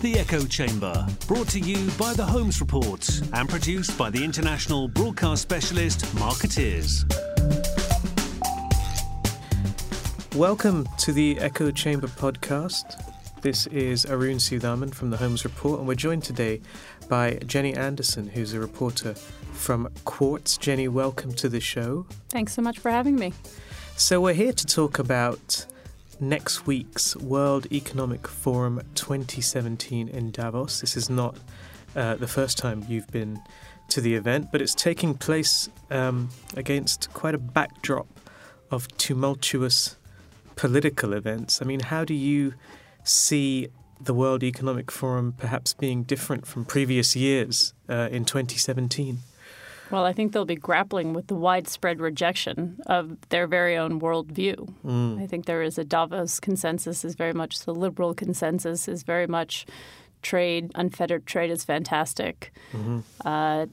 The Echo Chamber, brought to you by The Holmes Report and produced by the international broadcast specialist Markettiers. Welcome to the Echo Chamber podcast. This is Arun Sudhaman from The Holmes Report, and we're joined today by Jenny Anderson, who's a reporter from Quartz. Jenny, welcome to the show. Thanks so much for having me. So, we're here to talk about next week's World Economic Forum 2017 in Davos. This is not uh, the first time you've been to the event, but it's taking place um, against quite a backdrop of tumultuous political events. I mean, how do you see the World Economic Forum perhaps being different from previous years uh, in 2017? Well, I think they'll be grappling with the widespread rejection of their very own worldview. Mm. I think there is a Davos consensus is very much the liberal consensus is very much trade, unfettered trade is fantastic. Mm-hmm. Uh,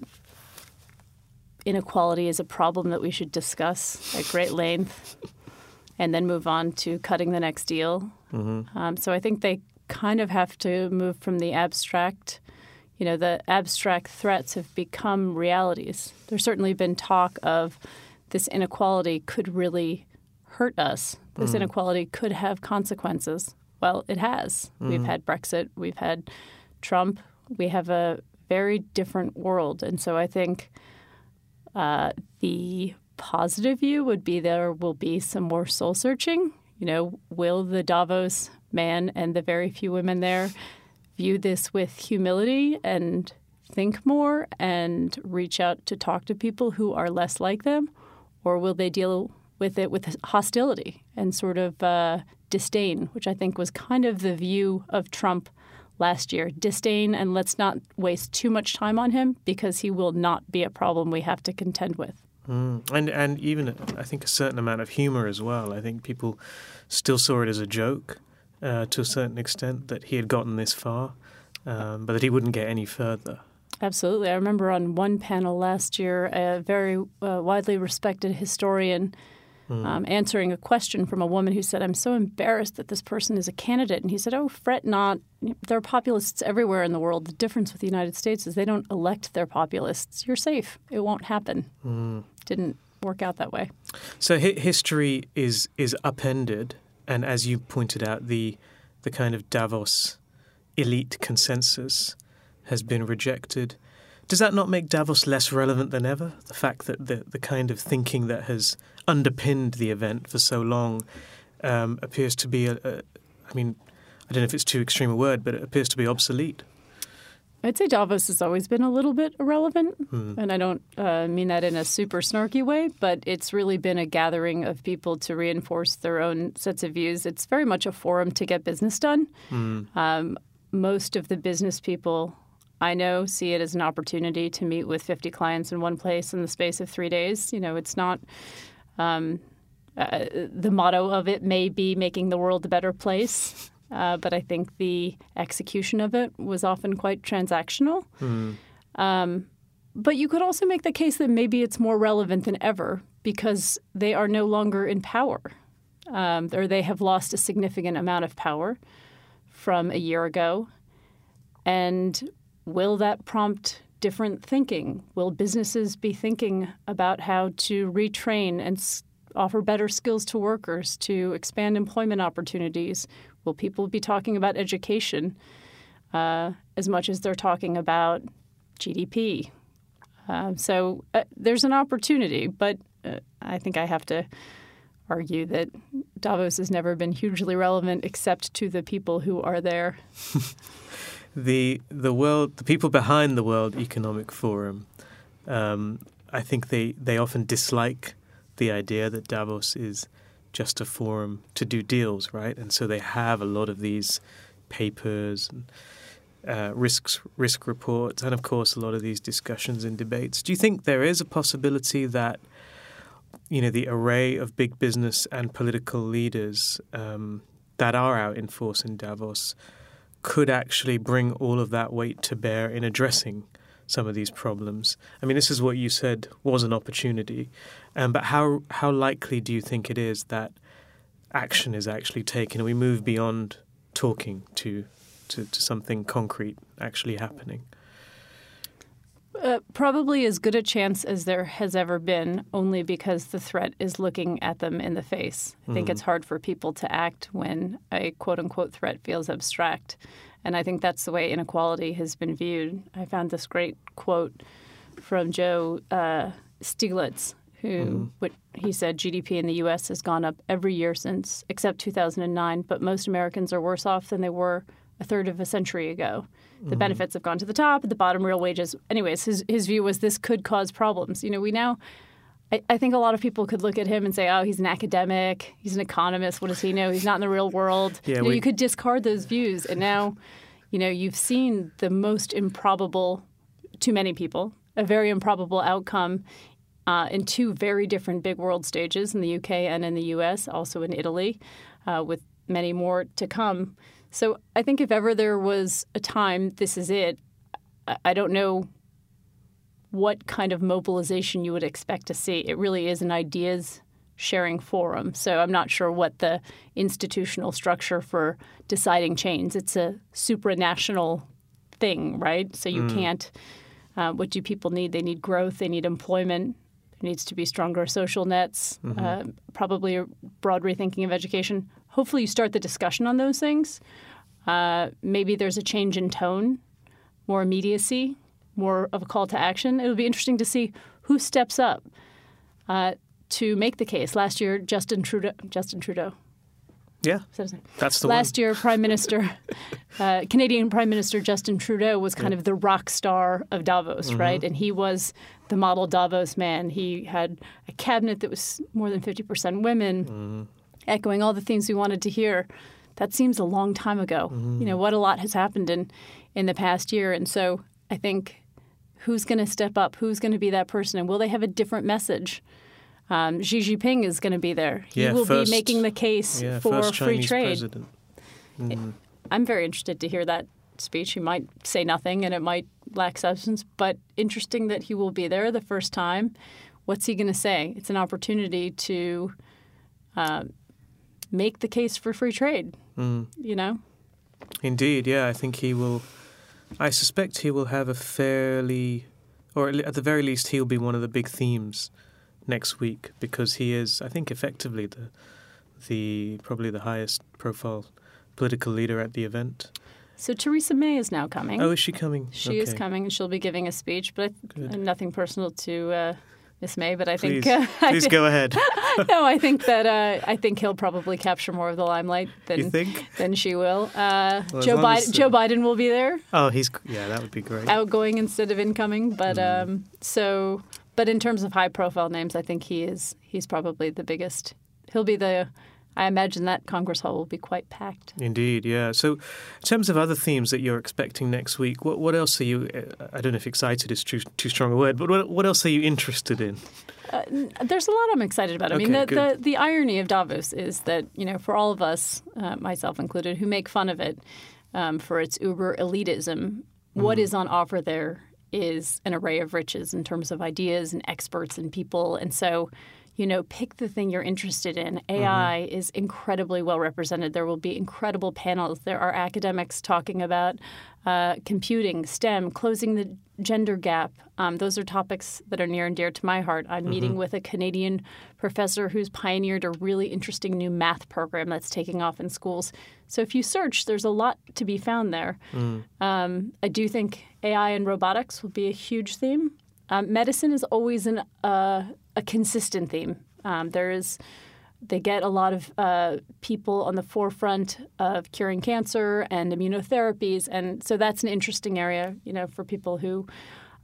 inequality is a problem that we should discuss at great length and then move on to cutting the next deal. Mm-hmm. Um, so I think they kind of have to move from the abstract – you know, the abstract threats have become realities. There's certainly been talk of this inequality could really hurt us. This mm. inequality could have consequences. Well, it has. Mm. We've had Brexit, we've had Trump, we have a very different world. And so I think uh, the positive view would be there will be some more soul searching. You know, will the Davos man and the very few women there view this with humility and think more and reach out to talk to people who are less like them? Or will they deal with it with hostility and sort of uh, disdain, which I think was kind of the view of Trump last year? Disdain, and let's not waste too much time on him because he will not be a problem we have to contend with. Mm. And and even I think a certain amount of humor as well. I think people still saw it as a joke uh, to a certain extent that he had gotten this far, um, but that he wouldn't get any further. Absolutely. I remember on one panel last year, a very uh, widely respected historian mm. um, answering a question from a woman who said, I'm so embarrassed that this person is a candidate. And he said, Oh, fret not. There are populists everywhere in the world. The difference with the United States is they don't elect their populists. You're safe. It won't happen. Mm. Didn't work out that way. So history is is upended and as you pointed out, the the kind of Davos elite consensus has been rejected. Does that not make Davos less relevant than ever? The fact that the, the kind of thinking that has underpinned the event for so long um, appears to be, a, a, I mean, I don't know if it's too extreme a word, but it appears to be obsolete. I'd say Davos has always been a little bit irrelevant, mm. and I don't uh, mean that in a super snarky way, but it's really been a gathering of people to reinforce their own sets of views. It's very much a forum to get business done. Mm. Um, most of the business people I know see it as an opportunity to meet with 50 clients in one place in the space of three days. You know, it's not. Um, uh, the motto of it may be making the world a better place. Uh, but I think the execution of it was often quite transactional. Mm. Um, but you could also make the case that maybe it's more relevant than ever because they are no longer in power, um, or they have lost a significant amount of power from a year ago. And will that prompt different thinking? Will businesses be thinking about how to retrain and offer better skills to workers, to expand employment opportunities? Will people be talking about education uh, as much as they're talking about GDP? Uh, so uh, there's an opportunity, but uh, I think I have to argue that Davos has never been hugely relevant except to the people who are there. the the world, the people behind the World Economic Forum, um, I think they, they often dislike the idea that Davos is just a forum to do deals, right? And so they have a lot of these papers and uh, risks, risk reports, and of course a lot of these discussions and debates. Do you think there is a possibility that you know the array of big business and political leaders um, that are out in force in Davos could actually bring all of that weight to bear in addressing some of these problems. I mean, this is what you said was an opportunity, um, but how how likely do you think it is that action is actually taken and we move beyond talking to to, to something concrete actually happening? Uh, probably as good a chance as there has ever been, only because the threat is looking at them in the face. I think it's hard for people to act when a quote unquote threat feels abstract. And I think that's the way inequality has been viewed. I found this great quote from Joe uh, Stiglitz, who what he said GDP in the U.S. has gone up every year since except 2009, but most Americans are worse off than they were a third of a century ago. The benefits have gone to the top, the bottom, real wages. Anyways, his his view was this could cause problems. You know, we now. I, I think a lot of people could look at him and say, "Oh, he's an academic. He's an economist. What does he know? He's not in the real world." Yeah, you, know, we- you could discard those views, and now, you know, you've seen the most improbable, to many people, a very improbable outcome uh, in two very different big world stages in the UK and in the US, also in Italy, uh, with many more to come. So I think if ever there was a time, this is it. I- I don't know what kind of mobilization you would expect to see. It really is an ideas sharing forum. So I'm not sure what the institutional structure for deciding change. It's a supranational thing, right? So you can't. Uh, what do people need? They need growth. They need employment. There needs to be stronger social nets. Uh, probably a broad rethinking of education. Hopefully, you start the discussion on those things. Uh, maybe there's a change in tone, more immediacy, more of a call to action. It'll be interesting to see who steps up uh, to make the case. Last year, Justin Trudeau. Justin Trudeau. Yeah, is that his name? that's the Last year, Prime Minister, uh, Canadian Prime Minister Justin Trudeau was kind of the rock star of Davos, right? And he was the model Davos man. He had a cabinet that was more than 50% women, echoing all the things we wanted to hear. That seems a long time ago. You know, what a lot has happened in, in the past year. And so I think who's going to step up? Who's going to be that person? And will they have a different message? Um, Xi Jinping is going to be there. He Yeah, will first- be making the case yeah for free trade. president. I'm very interested to hear that speech. He might say nothing and it might lack substance, but interesting that he will be there the first time. What's he going to say? It's an opportunity to uh, make the case for free trade. You know, Indeed, yeah. I think he will. I suspect he will have a fairly, or at the very least, he'll be one of the big themes next week because he is, I think, effectively the, the probably the highest profile political leader at the event. so Theresa May is now coming. Oh, is she coming? she is coming and she'll be giving a speech, but and nothing personal to uh, Miss May. But I Please, think uh, I please go ahead. no, I think that uh, I think he'll probably capture more of the limelight than than she will. Uh, Well, Joe Biden. Joe Biden will be there. Oh, he's yeah. That would be great. outgoing instead of incoming. But Mm. um, so, but in terms of high profile names, I think he is. He's probably the biggest. He'll be the. I imagine that Congress Hall will be quite packed. Indeed, yeah. So, in terms of other themes that you're expecting next week, what what else are you? uh, I don't know if excited is too too strong a word, but what what else are you interested in? There's a lot I'm excited about. I mean, the, the the irony of Davos is that you know, for all of us, uh, myself included, who make fun of it um, for its uber elitism, what is on offer there is an array of riches in terms of ideas and experts and people, and so. You know, pick the thing you're interested in. AI is incredibly well represented. There will be incredible panels. There are academics talking about uh, computing, STEM, closing the gender gap. Um, those are topics that are near and dear to my heart. I'm meeting with a Canadian professor who's pioneered a really interesting new math program that's taking off in schools. So if you search, there's a lot to be found there. Um, I do think AI and robotics will be a huge theme. Um, medicine is always an, uh, a consistent theme. Um, there is they get a lot of uh, people on the forefront of curing cancer and immunotherapies, and so that's an interesting area, you know, for people who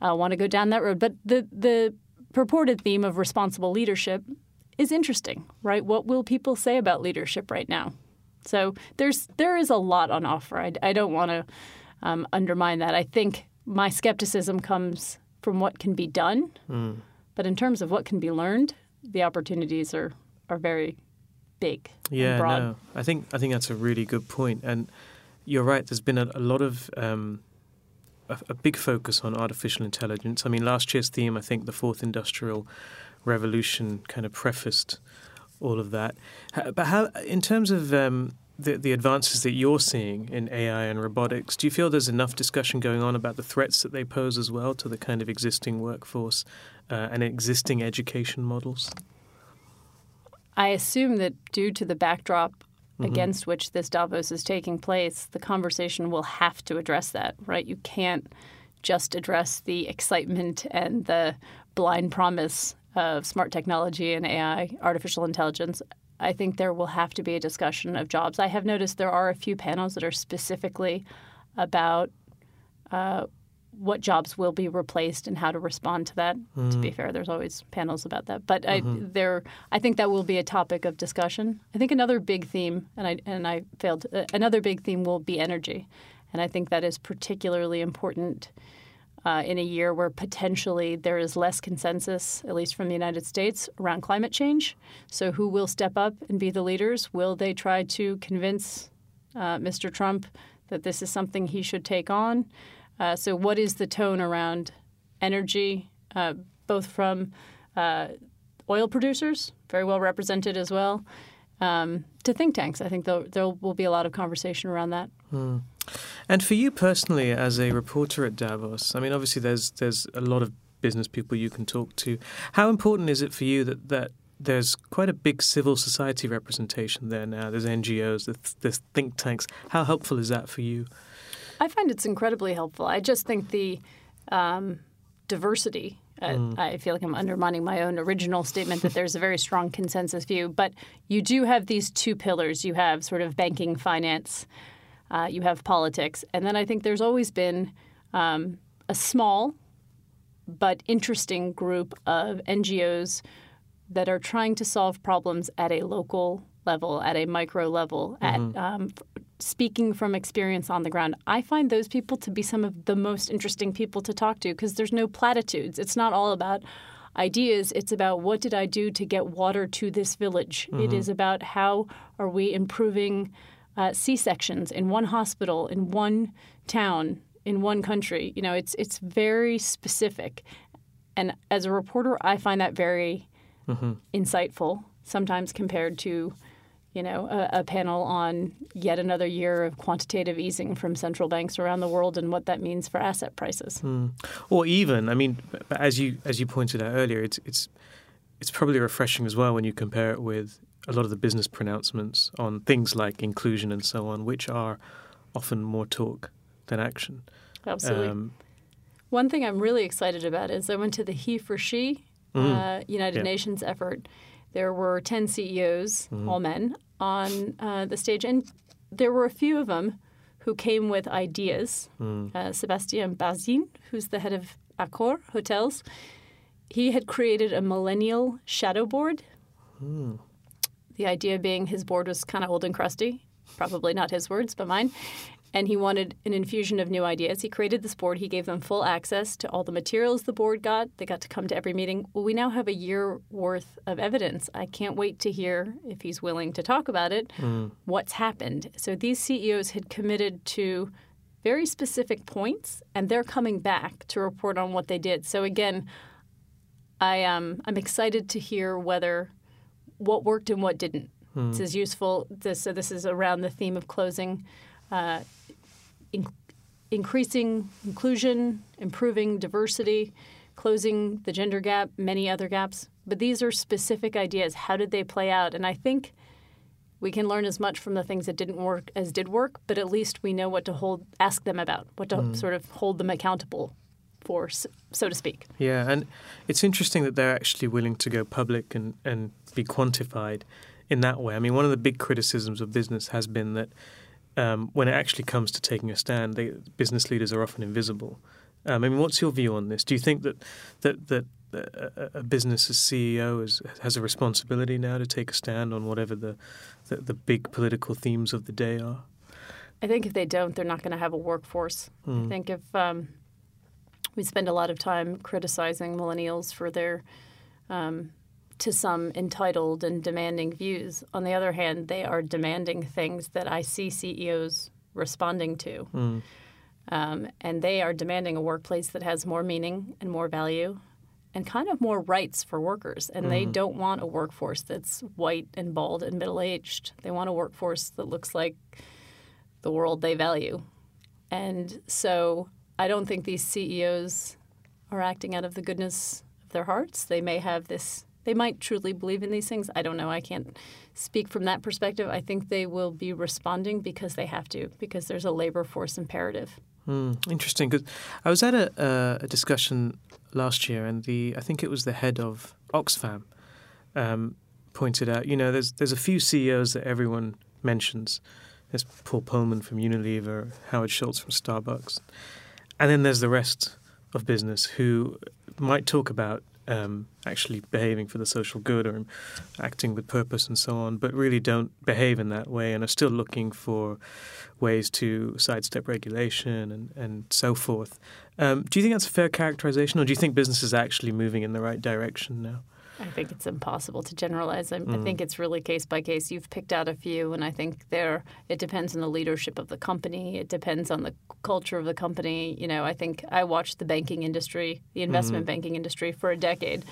uh, want to go down that road. But the the purported theme of responsible leadership is interesting, right? What will people say about leadership right now? So there's there is a lot on offer. I, I don't want to um, undermine that. I think my skepticism comes from what can be done, but in terms of what can be learned, the opportunities are are very big Yeah, and broad. no, I think I think that's a really good point, and you're right. There's been a, a lot of um, a, a big focus on artificial intelligence. I mean, last year's theme, I think, the fourth industrial revolution, kind of prefaced all of that. But how, in terms of um, the, the advances that you're seeing in AI and robotics, do you feel there's enough discussion going on about the threats that they pose as well to the kind of existing workforce uh, and existing education models? I assume that due to the backdrop mm-hmm. against which this Davos is taking place, the conversation will have to address that, right? You can't just address the excitement and the blind promise of smart technology and AI, artificial intelligence. I think there will have to be a discussion of jobs. I have noticed there are a few panels that are specifically about uh, what jobs will be replaced and how to respond to that. Mm. To be hmm. fair, there's always panels about that, but mm-hmm. I, there, I think that will be a topic of discussion. I think another big theme, and I and I failed. Uh, another big theme will be energy, and I think that is particularly important. Uh, in a year where potentially there is less consensus, at least from the United States, around climate change. So, who will step up and be the leaders? Will they try to convince uh, Mr. Trump that this is something he should take on? Uh, so, what is the tone around energy, uh, both from uh, oil producers, very well represented as well, um, to think tanks? I think there, will be a lot of conversation around that. Hmm. And for you personally, as a reporter at Davos, I mean, obviously there's there's a lot of business people you can talk to. How important is it for you that that there's quite a big civil society representation there now? There's NGOs, there's, there's think tanks. How helpful is that for you? I find it's incredibly helpful. I just think the um, diversity. Uh, mm. I feel like I'm undermining my own original statement that there's a very strong consensus view, but you do have these two pillars. You have sort of banking, finance, uh, you have politics, and then I think there's always been um, a small but interesting group of NGOs that are trying to solve problems at a local level, at a micro level, mm-hmm. at um, speaking from experience on the ground. I find those people to be some of the most interesting people to talk to because there's no platitudes. It's not all about ideas. It's about what did I do to get water to this village. Mm-hmm. It is about how are we improving uh, C sections in one hospital, in one town, in one country. You know, it's it's very specific. And as a reporter, I find that very mm-hmm. insightful. Sometimes compared to you know, a, a, panel on yet another year of quantitative easing from central banks around the world and what that means for asset prices. Mm. Or even, I mean, as you as you pointed out earlier, it's it's it's probably refreshing as well when you compare it with a lot of the business pronouncements on things like inclusion and so on, which are often more talk than action. Absolutely. Um, One thing I'm really excited about is I went to the He for She mm, uh, United yeah. Nations effort there were 10 CEOs, mm-hmm. all men, on uh, the stage. And there were a few of them who came with ideas. Mm. Uh, Sebastien Bazin, who's the head of Accor Hotels, he had created a millennial shadow board. The idea being his board was kind of old and crusty. Probably not his words, but mine and he wanted an infusion of new ideas. He created this board. He gave them full access to all the materials the board got. They got to come to every meeting. Well, we now have a year worth of evidence. I can't wait to hear, if he's willing to talk about it, mm. what's happened. So these CEOs had committed to very specific points, and they're coming back to report on what they did. So again, I um, I'm excited to hear whether what worked and what didn't. Mm. This is useful. This, so this is around the theme of closing. Uh, in- increasing inclusion, improving diversity, closing the gender gap, many other gaps. But these are specific ideas. How did they play out? And I think we can learn as much from the things that didn't work as did work, but at least we know what to hold, ask them about, what to mm. sort of hold them accountable for, so to speak. Yeah, and it's interesting that they're actually willing to go public and, and be quantified in that way. I mean, one of the big criticisms of business has been that um, when it actually comes to taking a stand, they, business leaders are often invisible. Um, I mean, what's your view on this? Do you think that that that a, a business as CEO is, has a responsibility now to take a stand on whatever the, the, the big political themes of the day are? I think if they don't, they're not going to have a workforce. Mm. I hmm. think if um, we spend a lot of time criticizing millennials for their um, to some entitled and demanding views. On the other hand, they are demanding things that I see CEOs responding to. Mm. Um, and they are demanding a workplace that has more meaning and more value. and kind of more rights for workers. And they don't want a workforce that's white and bald and middle aged. They want a workforce that looks like the world they value. And so I don't think these CEOs are acting out of the goodness of their hearts. They may have this, they might truly believe in these things. I don't know. I can't speak from that perspective. I think they will be responding because they have to, because there's a labor force imperative. Mm, interesting, because I was at a, uh, a discussion last year, and the I think it was the head of Oxfam um, pointed out. You know, there's there's a few CEOs that everyone mentions. There's Paul Polman from Unilever, Howard Schultz from Starbucks, and then there's the rest of business who might talk about um, actually behaving for the social good or acting with purpose and so on, but really don't behave in that way and are still looking for ways to sidestep regulation and, and so forth. Um, do you think that's a fair characterization, or do you think business is actually moving in the right direction now? I think it's impossible to generalize. I, mm. I, think it's really case by case. You've picked out a few, and I think there it depends on the leadership of the company. It depends on the culture of the company. You know, I think I watched the banking industry, the investment mm-hmm. banking industry, for a decade,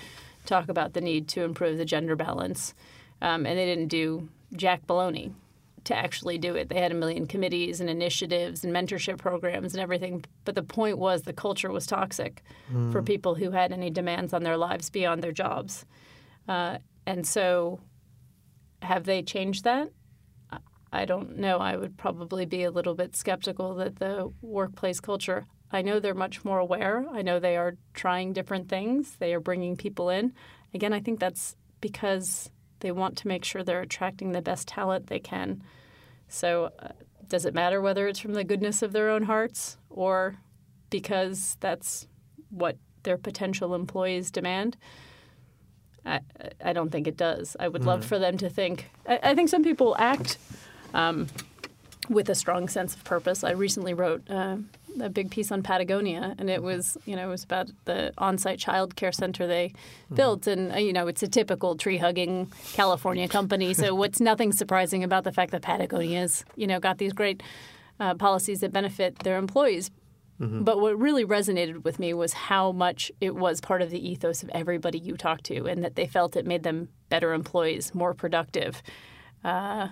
talk about the need to improve the gender balance, um, and they didn't do jack baloney to actually do it. They had a million committees and initiatives and mentorship programs and everything. But the point was the culture was toxic mm. for people who had any demands on their lives beyond their jobs. Uh, and so, have they changed that? I don't know. I would probably be a little bit skeptical that the workplace culture. I know they're much more aware. I know they are trying different things. They are bringing people in. Again, I think that's because they want to make sure they're attracting the best talent they can. So, uh, does it matter whether it's from the goodness of their own hearts or because that's what their potential employees demand? I, I don't think it does. I would mm. love for them to think. I, I think some people act um, with a strong sense of purpose. I recently wrote uh, a big piece on Patagonia, and it was you know it was about the on-site child care center they mm-hmm. built, and uh, you know it's a typical tree-hugging California company. So what's nothing surprising about the fact that Patagonia's you know got these great uh, policies that benefit their employees. Mm-hmm. But what really resonated with me was how much it was part of the ethos of everybody you talked to, and that they felt it made them better employees, more productive, uh,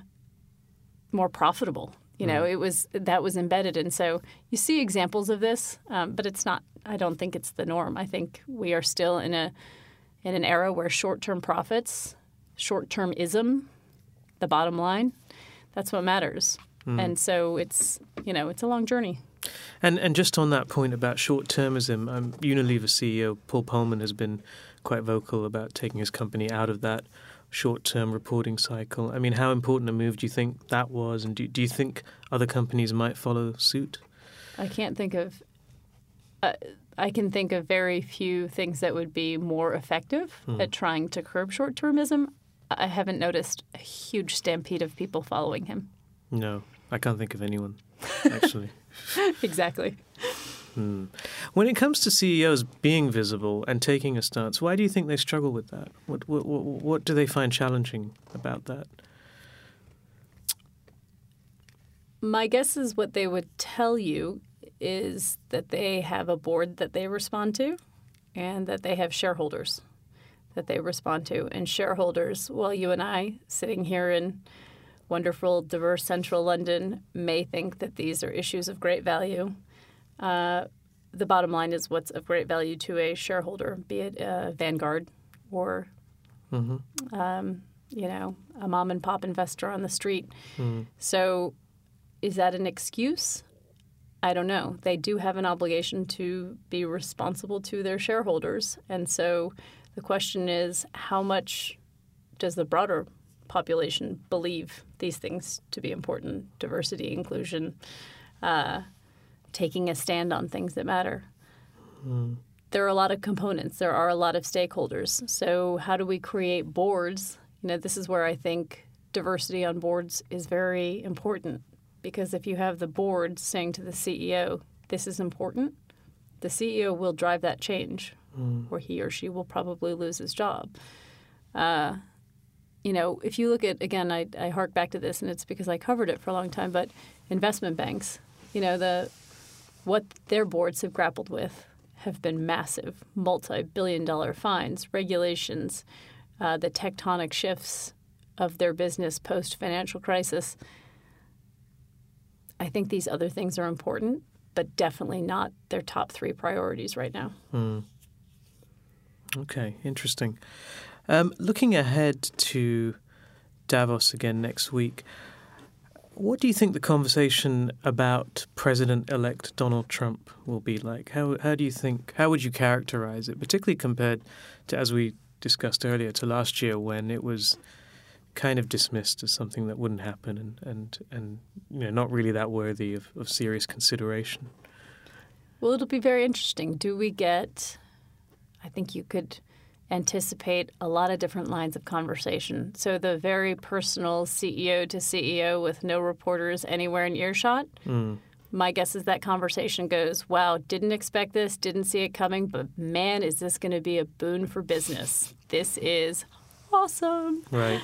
more profitable. You know, mm. it was that was embedded, and so you see examples of this, um, but it's not. I don't think it's the norm. I think we are still in a in an era where short-term profits, short-term ism, the bottom line, that's what matters. Mm. And so it's you know it's a long journey. And and just on that point about short-termism, um, Unilever CEO Paul Polman has been quite vocal about taking his company out of that short term reporting cycle. I mean, how important a move do you think that was? And do, do you think other companies might follow suit? I can't think of. Uh, I can think of very few things that would be more effective hmm. at trying to curb short termism. I haven't noticed a huge stampede of people following him. No, I can't think of anyone, actually. exactly. Hmm. When it comes to CEOs being visible and taking a stance, why do you think they struggle with that? What, what, what, what do they find challenging about that? My guess is what they would tell you is that they have a board that they respond to and that they have shareholders that they respond to. And shareholders, well, you and I sitting here in wonderful, diverse central London may think that these are issues of great value. Uh, the bottom line is what's of great value to a shareholder, be it a Vanguard or, mm-hmm. um, you know, a mom and pop investor on the street. Mm. So, is that an excuse? I don't know. They do have an obligation to be responsible to their shareholders, and so the question is, how much does the broader population believe these things to be important? Diversity, inclusion. Uh, taking a stand on things that matter. Mm. There are a lot of components. There are a lot of stakeholders. So how do we create boards? You know, this is where I think diversity on boards is very important because if you have the board saying to the CEO, "This is important," the CEO will drive that change, mm. or he or she will probably lose his job. Uh, you know, if you look at again, I, I hark back to this, and it's because I covered it for a long time. But investment banks, you know, the what their boards have grappled with have been massive, multi billion dollar fines, regulations, uh, the tectonic shifts of their business post financial crisis. I think these other things are important, but definitely not their top three priorities right now. Mm. Okay, interesting. Um, looking ahead to Davos again next week, what do you think the conversation about President-elect Donald Trump will be like? How how do you think? How would you characterize it, particularly compared to as we discussed earlier to last year when it was kind of dismissed as something that wouldn't happen and and and you know not really that worthy of, of serious consideration. Well, it'll be very interesting. Do we get? I think you could anticipate a lot of different lines of conversation. So the very personal CEO to CEO with no reporters anywhere in earshot. Mm. My guess is that conversation goes, wow, didn't expect this, didn't see it coming, but man, is this going to be a boon for business. This is awesome. Right.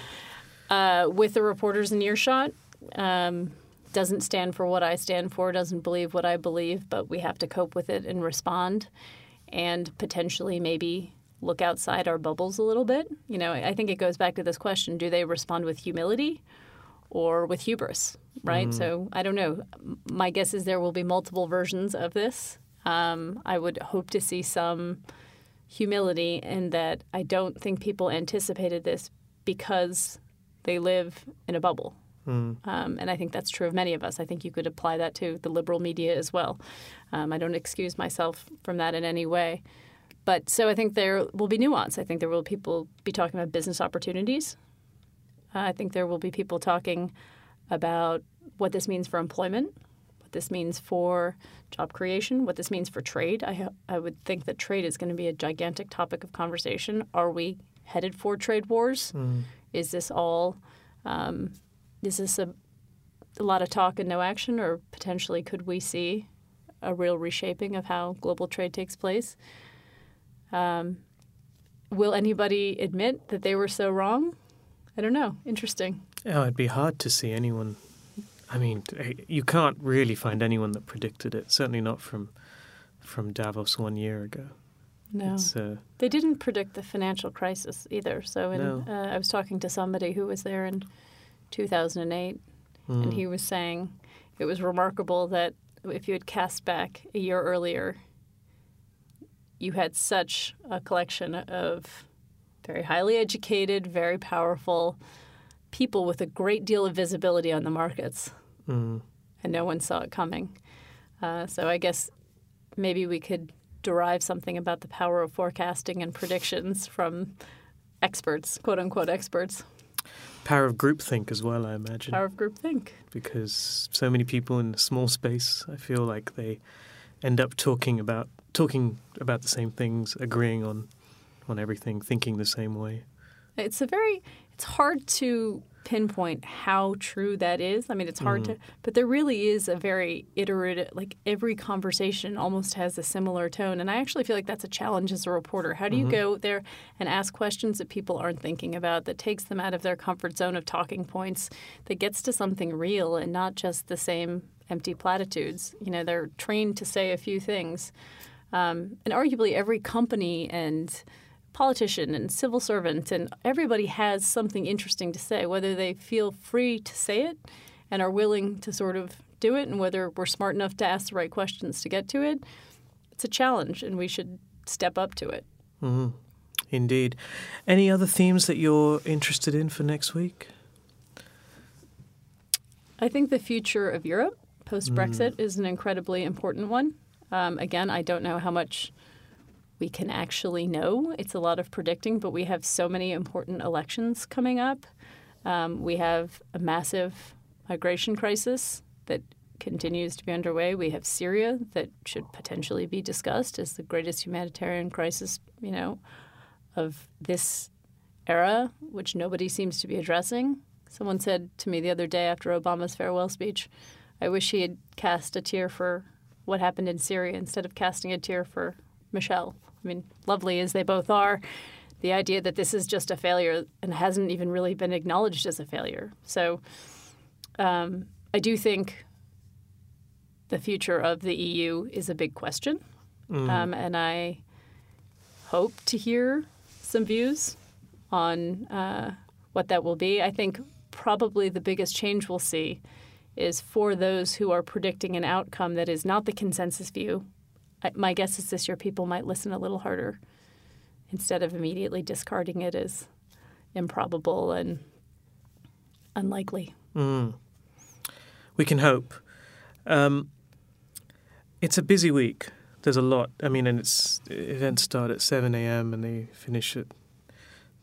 Uh, with the reporters in earshot, um, doesn't stand for what I stand for, doesn't believe what I believe, but we have to cope with it and respond and potentially maybe look outside our bubbles a little bit. You know, I think it goes back to this question do they respond with humility or with hubris, right? Mm. So I don't know. My guess is there will be multiple versions of this. Um, I would hope to see some humility in that I don't think people anticipated this because they live in a bubble. Mm. Um, and I think that's true of many of us. I think you could apply that to the liberal media as well. Um, I don't excuse myself from that in any way. But so I think there will be nuance. I think there will be people be talking about business opportunities. Uh, I think there will be people talking about what this means for employment, what this means for job creation, what this means for trade. I, I would think that trade is going to be a gigantic topic of conversation. Are we headed for trade wars? Mm. Is this all? Um, is this a, a lot of talk and no action, or potentially could we see a real reshaping of how global trade takes place? Um, will anybody admit that they were so wrong? I don't know. Interesting. Yeah, it'd be hard to see anyone. I mean, you can't really find anyone that predicted it. Certainly not from from Davos one year ago. No, uh, they didn't predict the financial crisis either. So, in, no. uh, I was talking to somebody who was there in 2008, mm. and he was saying it was remarkable that if you had cast back a year earlier, you had such a collection of very highly educated, very powerful people with a great deal of visibility on the markets. Mm. And no one saw it coming. Uh, so I guess maybe we could derive something about the power of forecasting and predictions from experts, quote unquote experts. Power of groupthink as well, I imagine. Power of groupthink. Because so many people in a small space, I feel like they end up talking about talking about the same things, agreeing on on everything, thinking the same way. It's a very it's hard to pinpoint how true that is. I mean, it's hard mm. to, but there really is a very iterative, like every conversation almost has a similar tone. And I actually feel like that's a challenge as a reporter. How do you mm-hmm. go there and ask questions that people aren't thinking about, that takes them out of their comfort zone of talking points, that gets to something real and not just the same empty platitudes? You know, they're trained to say a few things. Um, and arguably every company and politician and civil servant and everybody has something interesting to say, whether they feel free to say it and are willing to sort of do it, and whether we're smart enough to ask the right questions to get to it. It's a challenge, and we should step up to it. Mm-hmm. Indeed. Any other themes that you're interested in for next week? I think the future of Europe post Brexit mm. is an incredibly important one. Um, again, I don't know how much we can actually know. It's a lot of predicting, but we have so many important elections coming up. Um, we have a massive migration crisis that continues to be underway. We have Syria that should potentially be discussed as the greatest humanitarian crisis, you know, of this era, which nobody seems to be addressing. Someone said to me the other day after Obama's farewell speech, I wish he had cast a tear for what happened in Syria instead of casting a tear for Michelle. I mean, lovely as they both are, the idea that this is just a failure and hasn't even really been acknowledged as a failure. So um, I do think the future of the EU is a big question. um, and I hope to hear some views on uh, what that will be. I think probably the biggest change we'll see is for those who are predicting an outcome that is not the consensus view. My guess is this year people might listen a little harder instead of immediately discarding it as improbable and unlikely. We can hope. Um, it's a busy week. There's a lot. I mean, and it's events start at seven a.m. and they finish at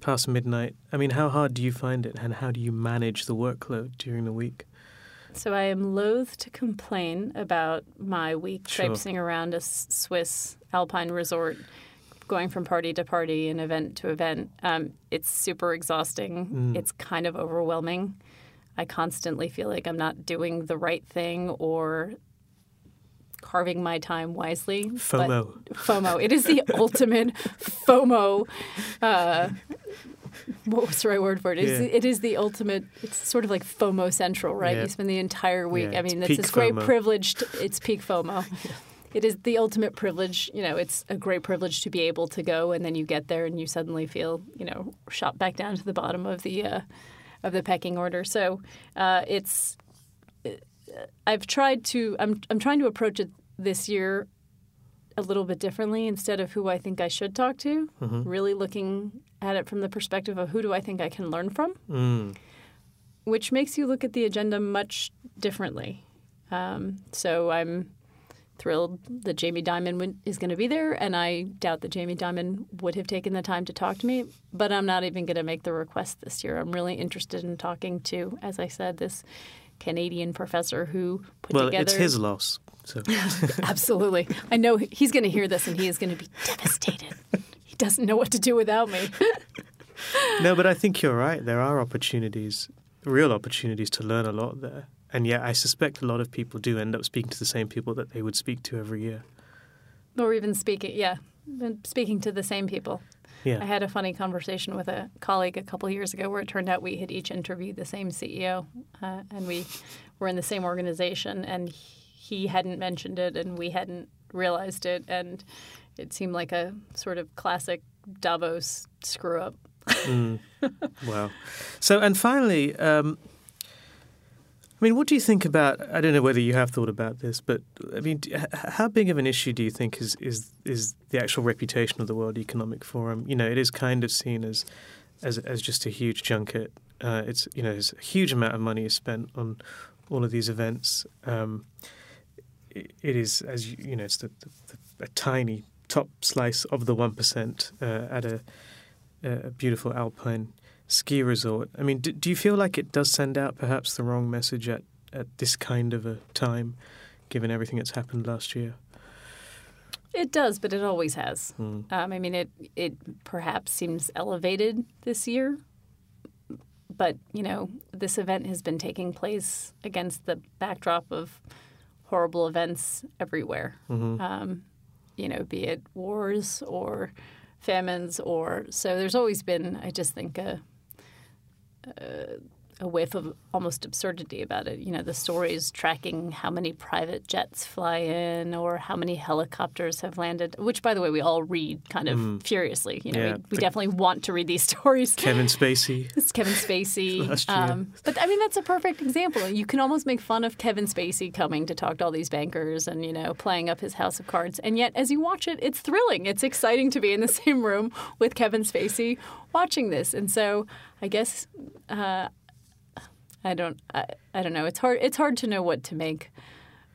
past midnight. I mean, how hard do you find it, and how do you manage the workload during the week? So I am loath to complain about my week Sure. traipsing around a Swiss alpine resort, going from party to party and event to event. Um, it's super exhausting. It's kind of overwhelming. I constantly feel like I'm not doing the right thing or carving my time wisely. but- FOMO. FOMO. It is the ultimate FOMO. Uh, what was the right word for it? It's, Yeah. It is the ultimate. It's sort of like FOMO central, right? Yeah. You spend the entire week. Yeah, I mean, it's this great privilege. To, it's peak FOMO. It is the ultimate privilege. You know, it's a great privilege to be able to go, and then you get there, and you suddenly feel, you know, shot back down to the bottom of the uh, of the pecking order. So uh, it's. I've tried to. I'm. I'm trying to approach it this year a little bit differently instead of who I think I should talk to. Really looking at it from the perspective of who do I think I can learn from, Mm. which makes you look at the agenda much differently. Um, so I'm thrilled that Jamie Dimon is going to be there, and I doubt that Jamie Dimon would have taken the time to talk to me. But I'm not even going to make the request this year. I'm really interested in talking to, as I said, this Canadian professor who put Well, together. Well, it's his loss. So Absolutely. I know he's going to hear this and he is going to be devastated. Doesn't know what to do without me. no, but I think you're right. There are opportunities, real opportunities to learn a lot there. And yet, I suspect a lot of people do end up speaking to the same people that they would speak to every year. Or even speaking, yeah, speaking to the same people. Yeah. I had a funny conversation with a colleague a couple years ago where it turned out we had each interviewed the same CEO uh, and we were in the same organization and he hadn't mentioned it and we hadn't realized it. And it seemed like a sort of classic Davos screw up. Wow. So, and finally, um, I mean, what do you think about? I don't know whether you have thought about this, but I mean, how big of an issue do you think is is is the actual reputation of the World Economic Forum? You know, it is kind of seen as as as just a huge junket. Uh, it's you know, there's a huge amount of money is spent on all of these events. Um, it, it is, as you, you know, it's the, the, the, a tiny top slice of the one percent uh, at a a beautiful alpine ski resort. I mean, do, do you feel like it does send out perhaps the wrong message at, at this kind of a time, given everything that's happened last year? It does, but it always has. Hmm. Um, I mean, it it perhaps seems elevated this year, but you know, this event has been taking place against the backdrop of horrible events everywhere. Um, you know, be it wars or famines, or so. There's always been, I just think, a a, a whiff of almost absurdity about it. You know, the stories tracking how many private jets fly in or how many helicopters have landed, which, by the way, we all read kind of furiously. You know, Yeah. we, we definitely want to read these stories. Kevin Spacey. It's Kevin Spacey. Year. but I mean, that's a perfect example. You can almost make fun of Kevin Spacey coming to talk to all these bankers and, you know, playing up his house of cards. And yet, as you watch it, it's thrilling. It's exciting to be in the same room with Kevin Spacey watching this. And so I guess uh, I don't I, I don't know. It's hard it's hard to know what to make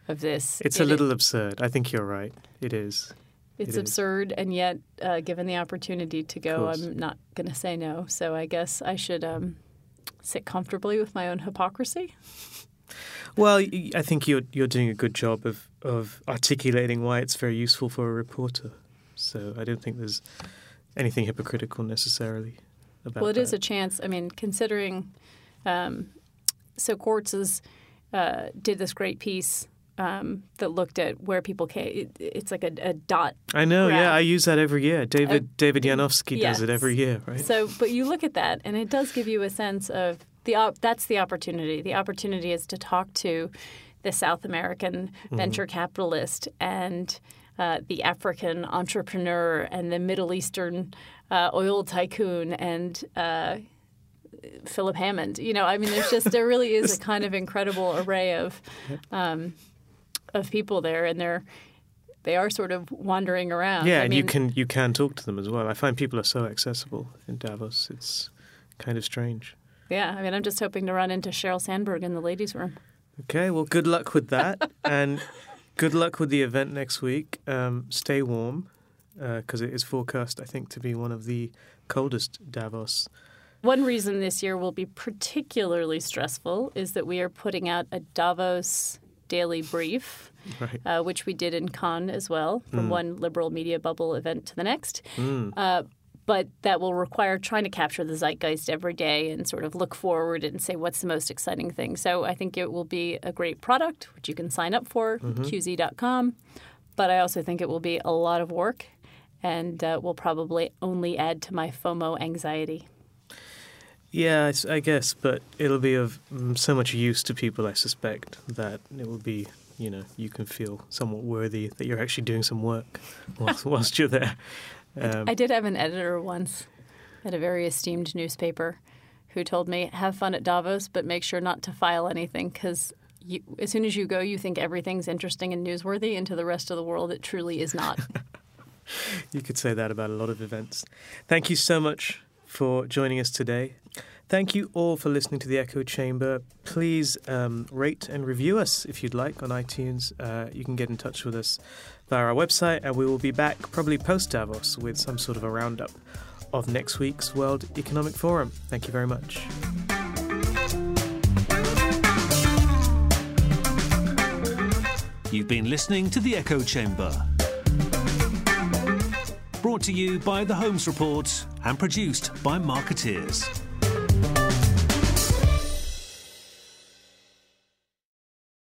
of this. It's a It- little absurd. I think you're right. It is. It's It is. absurd, and yet, uh, given the opportunity to go. I'm not going to say no. So I guess I should um, sit comfortably with my own hypocrisy. Well, I think you're you're doing a good job of of articulating why it's very useful for a reporter. So I don't think there's anything hypocritical necessarily about Well, it that. is a chance. I mean, considering, um, so Quartz's uh, did this great piece um, that looked at where people came. It, it's like a, a dot. I know. graph. Yeah, I use that every year. David David Yanofsky does it every year, right? So, but you look at that, and it does give you a sense of the. Op- that's the opportunity. The opportunity is to talk to the South American Mm-hmm. venture capitalist and uh, the African entrepreneur and the Middle Eastern uh, oil tycoon and uh, Philip Hammond. You know, I mean, there's just there really is a kind of incredible array of um, of people there, and they're they are sort of wandering around. Yeah, I and mean, you can you can talk to them as well. I find people are so accessible in Davos. It's kind of strange. Yeah, I mean, I'm just hoping to run into Sheryl Sandberg in the ladies' room. Okay, well, good luck with that, and good luck with the event next week. Um, stay warm because it is forecast, I think, to be one of the coldest Davos. One reason this year will be particularly stressful is that we are putting out a Davos daily brief, Right. uh, which we did in Cannes as well, from one liberal media bubble event to the next. Uh, but that will require trying to capture the zeitgeist every day and sort of look forward and say what's the most exciting thing. So I think it will be a great product, which you can sign up for, qz.com. But I also think it will be a lot of work and uh, will probably only add to my FOMO anxiety. Yeah, I guess, but it'll be of mm, so much use to people, I suspect, that it will be, you know, you can feel somewhat worthy that you're actually doing some work whilst, whilst you're there. Um, I did have an editor once at a very esteemed newspaper who told me, have fun at Davos, but make sure not to file anything because as soon as you go, you think everything's interesting and newsworthy, and to the rest of the world, it truly is not. You could say that about a lot of events. Thank you so much for joining us today. Thank you all for listening to the Echo Chamber. Please um, rate and review us if you'd like on iTunes. Uh, you can get in touch with us via our website, and we will be back probably post Davos with some sort of a roundup of next week's World Economic Forum. Thank you very much. You've been listening to The Echo Chamber. Brought to you by The Holmes Report and produced by Markettiers.